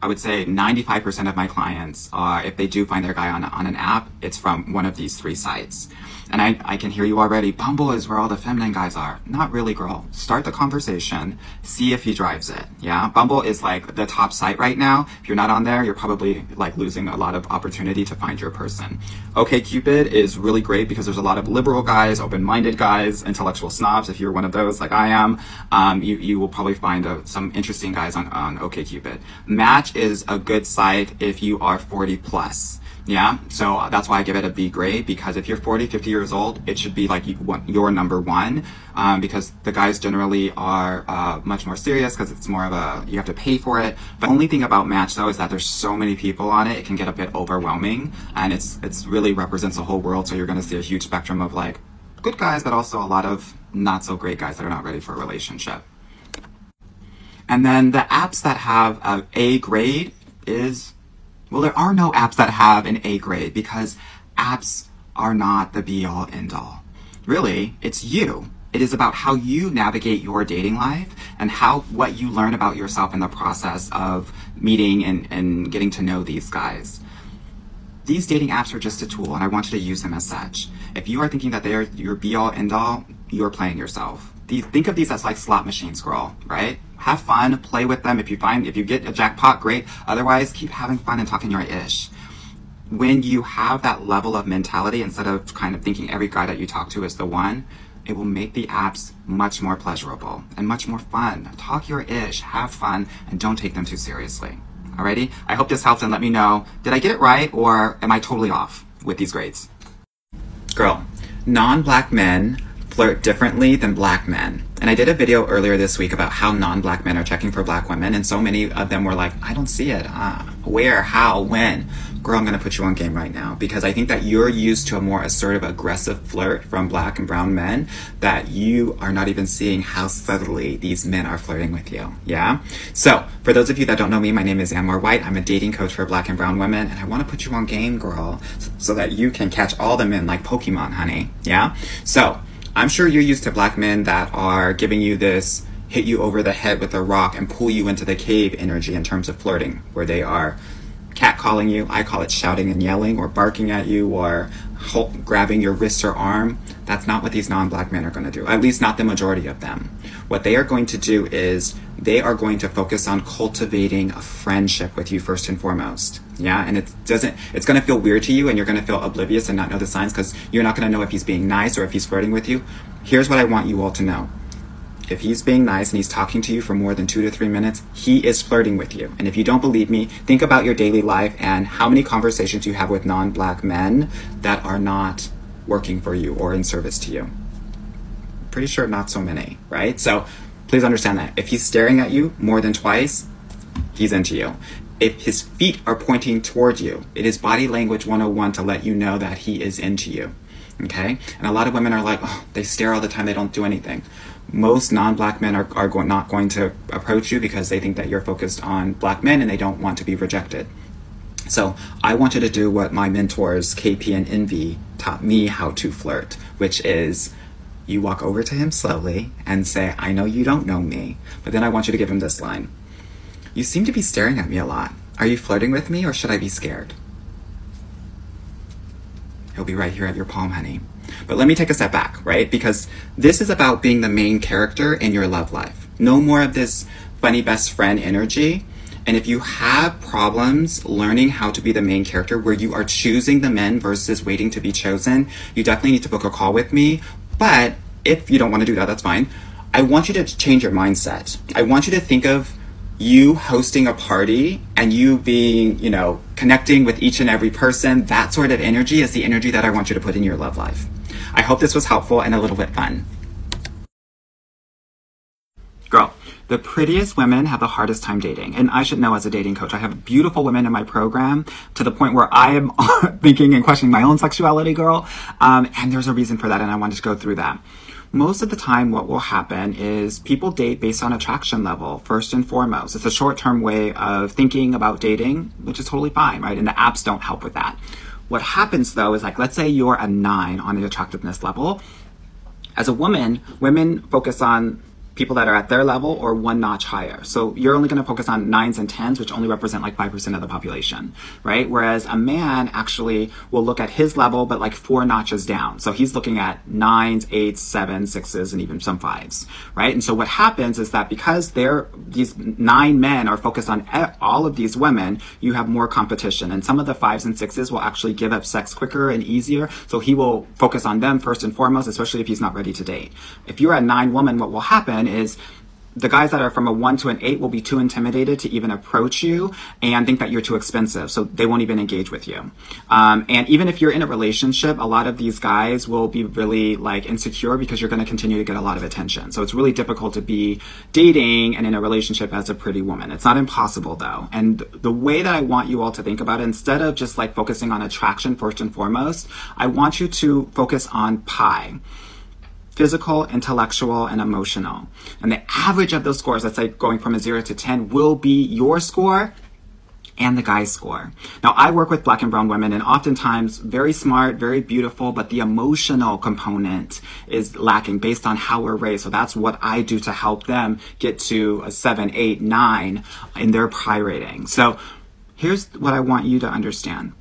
S1: I would say 95% of my clients if they do find their guy on, on an app, it's from one of these three sites. And I, I can hear you already. Bumble is where all the feminine guys are. Not really, girl. Start the conversation. See if he drives it. Yeah. Bumble is like the top site right now. If you're not on there, you're probably like losing a lot of opportunity to find your person. OKCupid is really great because there's a lot of liberal guys, open-minded guys, intellectual snobs. If you're one of those, like I am, um, you, you will probably find uh, some interesting guys on, on OKCupid. Match is a good site if you are 40 plus Yeah, so that's why I give it a B grade because if you're 40, 50 years old, it should be like you your number one um, because the guys generally are uh, much more serious because it's more of a you have to pay for it. The only thing about Match though is that there's so many people on it, it can get a bit overwhelming, and it's it's really represents the whole world. So you're going to see a huge spectrum of like good guys, but also a lot of not so great guys that are not ready for a relationship. And then the apps that have a A grade is well, there are no apps that have an A grade because apps are not the be all end all. Really, it's you. It is about how you navigate your dating life and how what you learn about yourself in the process of meeting and, and getting to know these guys. These dating apps are just a tool and I want you to use them as such. If you are thinking that they're your be all end all, you're playing yourself. These, think of these as like slot machines, girl, right? have fun, play with them. If you find, if you get a jackpot, great. Otherwise, keep having fun and talking your ish. When you have that level of mentality, instead of kind of thinking every guy that you talk to is the one, it will make the apps much more pleasurable and much more fun. Talk your ish, have fun, and don't take them too seriously. Alrighty? I hope this helps and let me know, did I get it right or am I totally off with these grades? Girl, non-black men flirt differently than black men. And I did a video earlier this week about how non-black men are checking for black women, and so many of them were like, "I don't see it. Uh, where? How? When?" Girl, I'm gonna put you on game right now because I think that you're used to a more assertive, aggressive flirt from black and brown men that you are not even seeing how subtly these men are flirting with you. Yeah. So, for those of you that don't know me, my name is Anwar White. I'm a dating coach for black and brown women, and I want to put you on game, girl, so that you can catch all the men like Pokemon, honey. Yeah. So. I'm sure you're used to black men that are giving you this hit you over the head with a rock and pull you into the cave energy in terms of flirting, where they are catcalling you. I call it shouting and yelling, or barking at you, or grabbing your wrist or arm. That's not what these non black men are going to do, at least not the majority of them. What they are going to do is they are going to focus on cultivating a friendship with you first and foremost. Yeah, and it doesn't, it's going to feel weird to you and you're going to feel oblivious and not know the signs because you're not going to know if he's being nice or if he's flirting with you. Here's what I want you all to know. If he's being nice and he's talking to you for more than two to three minutes, he is flirting with you. And if you don't believe me, think about your daily life and how many conversations you have with non black men that are not working for you or in service to you. Pretty sure not so many, right? So please understand that. If he's staring at you more than twice, he's into you if his feet are pointing toward you, it is body language 101 to let you know that he is into you. Okay? And a lot of women are like, oh, they stare all the time, they don't do anything. Most non black men are, are go- not going to approach you because they think that you're focused on black men and they don't want to be rejected. So I wanted to do what my mentors, KP and Envy, taught me how to flirt, which is you walk over to him slowly and say, I know you don't know me, but then I want you to give him this line. You seem to be staring at me a lot. Are you flirting with me or should I be scared? He'll be right here at your palm, honey. But let me take a step back, right? Because this is about being the main character in your love life. No more of this funny best friend energy. And if you have problems learning how to be the main character where you are choosing the men versus waiting to be chosen, you definitely need to book a call with me. But if you don't want to do that, that's fine. I want you to change your mindset. I want you to think of you hosting a party and you being, you know, connecting with each and every person, that sort of energy is the energy that I want you to put in your love life. I hope this was helpful and a little bit fun. Girl, the prettiest women have the hardest time dating. And I should know as a dating coach, I have beautiful women in my program to the point where I am thinking and questioning my own sexuality, girl. Um, and there's a reason for that, and I wanted to go through that most of the time what will happen is people date based on attraction level first and foremost. It's a short-term way of thinking about dating which is totally fine right? And the apps don't help with that. What happens though is like let's say you're a nine on the attractiveness level. As a woman women focus on people that are at their level or one notch higher. So you're only going to focus on nines and tens, which only represent like 5% of the population, right? Whereas a man actually will look at his level, but like four notches down. So he's looking at nines, eights, sevens, sixes, and even some fives, right? And so what happens is that because they're, these nine men are focused on all of these women, you have more competition. And some of the fives and sixes will actually give up sex quicker and easier. So he will focus on them first and foremost, especially if he's not ready to date. If you're a nine woman, what will happen is the guys that are from a one to an eight will be too intimidated to even approach you and think that you're too expensive. So they won't even engage with you. Um, and even if you're in a relationship, a lot of these guys will be really like insecure because you're going to continue to get a lot of attention. So it's really difficult to be dating and in a relationship as a pretty woman. It's not impossible though. And the way that I want you all to think about it, instead of just like focusing on attraction first and foremost, I want you to focus on pie physical, intellectual, and emotional. And the average of those scores, let's say going from a 0 to 10, will be your score and the guy's score. Now, I work with black and brown women, and oftentimes very smart, very beautiful, but the emotional component is lacking based on how we're raised. So that's what I do to help them get to a seven, eight, nine in their pie rating. So here's what I want you to understand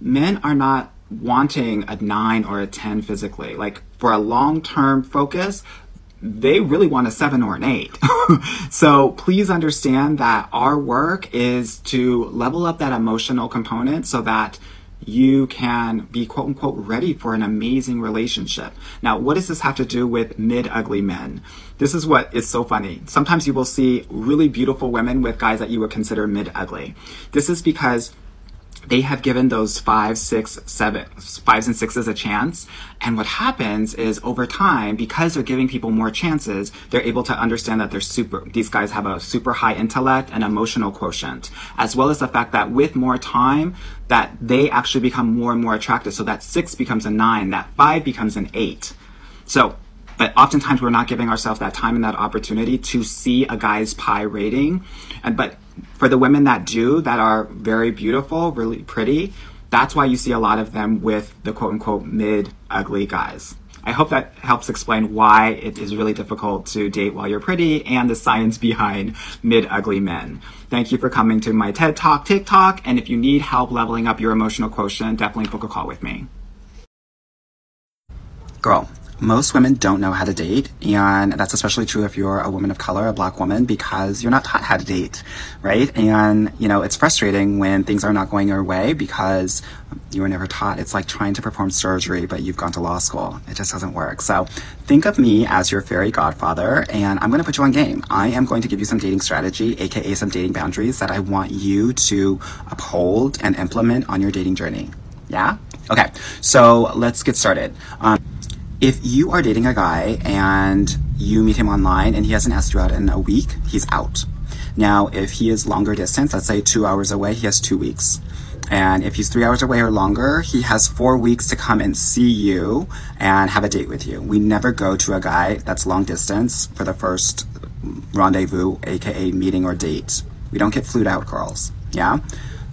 S1: men are not wanting a nine or a 10 physically. Like for a long term focus, they really want a seven or an eight. so please understand that our work is to level up that emotional component so that you can be quote unquote ready for an amazing relationship. Now, what does this have to do with mid ugly men? This is what is so funny. Sometimes you will see really beautiful women with guys that you would consider mid ugly. This is because they have given those five, six, seven, fives and sixes a chance. And what happens is over time, because they're giving people more chances, they're able to understand that they're super, these guys have a super high intellect and emotional quotient, as well as the fact that with more time, that they actually become more and more attractive. So that six becomes a nine, that five becomes an eight. So but oftentimes we're not giving ourselves that time and that opportunity to see a guy's pie rating and but for the women that do, that are very beautiful, really pretty, that's why you see a lot of them with the quote unquote mid ugly guys. I hope that helps explain why it is really difficult to date while you're pretty and the science behind mid ugly men. Thank you for coming to my TED Talk TikTok. And if you need help leveling up your emotional quotient, definitely book a call with me. Girl, most women don't know how to date, and that's especially true if you're a woman of color, a black woman, because you're not taught how to date, right? And, you know, it's frustrating when things are not going your way because you were never taught. It's like trying to perform surgery, but you've gone to law school. It just doesn't work. So think of me as your fairy godfather, and I'm going to put you on game. I am going to give you some dating strategy, aka some dating boundaries that I want you to uphold and implement on your dating journey. Yeah? Okay, so let's get started. Um, if you are dating a guy and you meet him online and he hasn't asked you out in a week, he's out. Now, if he is longer distance, let's say two hours away, he has two weeks. And if he's three hours away or longer, he has four weeks to come and see you and have a date with you. We never go to a guy that's long distance for the first rendezvous, aka meeting or date. We don't get flued out, girls. Yeah?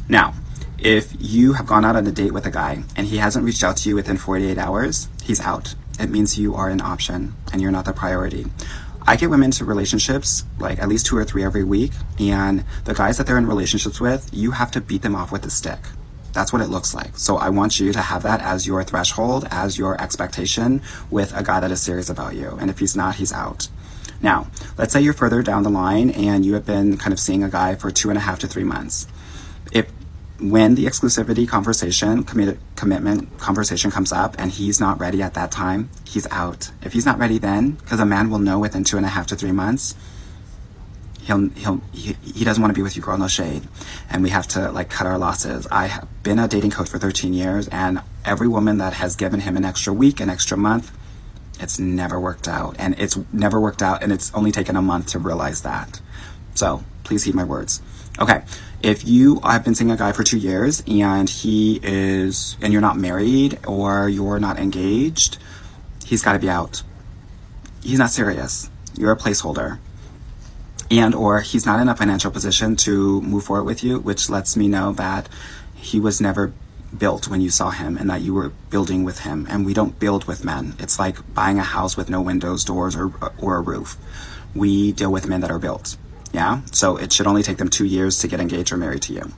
S1: Now, if you have gone out on a date with a guy and he hasn't reached out to you within 48 hours, he's out it means you are an option and you're not the priority. I get women into relationships like at least two or three every week, and the guys that they're in relationships with, you have to beat them off with a stick. That's what it looks like. So I want you to have that as your threshold, as your expectation with a guy that is serious about you. And if he's not, he's out. Now, let's say you're further down the line and you have been kind of seeing a guy for two and a half to three months. When the exclusivity conversation, committed commitment conversation comes up and he's not ready at that time, he's out. If he's not ready then, because a man will know within two and a half to three months, he'll he'll he, he doesn't want to be with you, girl. No shade, and we have to like cut our losses. I have been a dating coach for 13 years, and every woman that has given him an extra week, an extra month, it's never worked out, and it's never worked out, and it's only taken a month to realize that. So please heed my words. Okay, if you have been seeing a guy for two years and he is, and you're not married or you're not engaged, he's got to be out. He's not serious. You're a placeholder. And or he's not in a financial position to move forward with you, which lets me know that he was never built when you saw him and that you were building with him. And we don't build with men. It's like buying a house with no windows, doors, or, or a roof. We deal with men that are built. Yeah? So it should only take them two years to get engaged or married to you.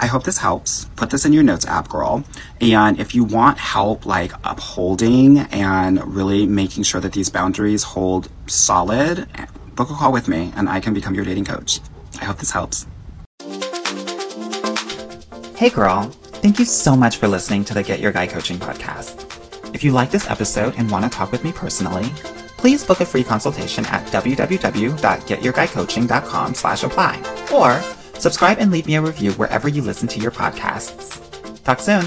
S1: I hope this helps. Put this in your notes app, girl. And if you want help like upholding and really making sure that these boundaries hold solid, book a call with me and I can become your dating coach. I hope this helps. Hey, girl. Thank you so much for listening to the Get Your Guy Coaching podcast. If you like this episode and want to talk with me personally, please book a free consultation at www.getyourguycoaching.com slash apply or subscribe and leave me a review wherever you listen to your podcasts. Talk soon.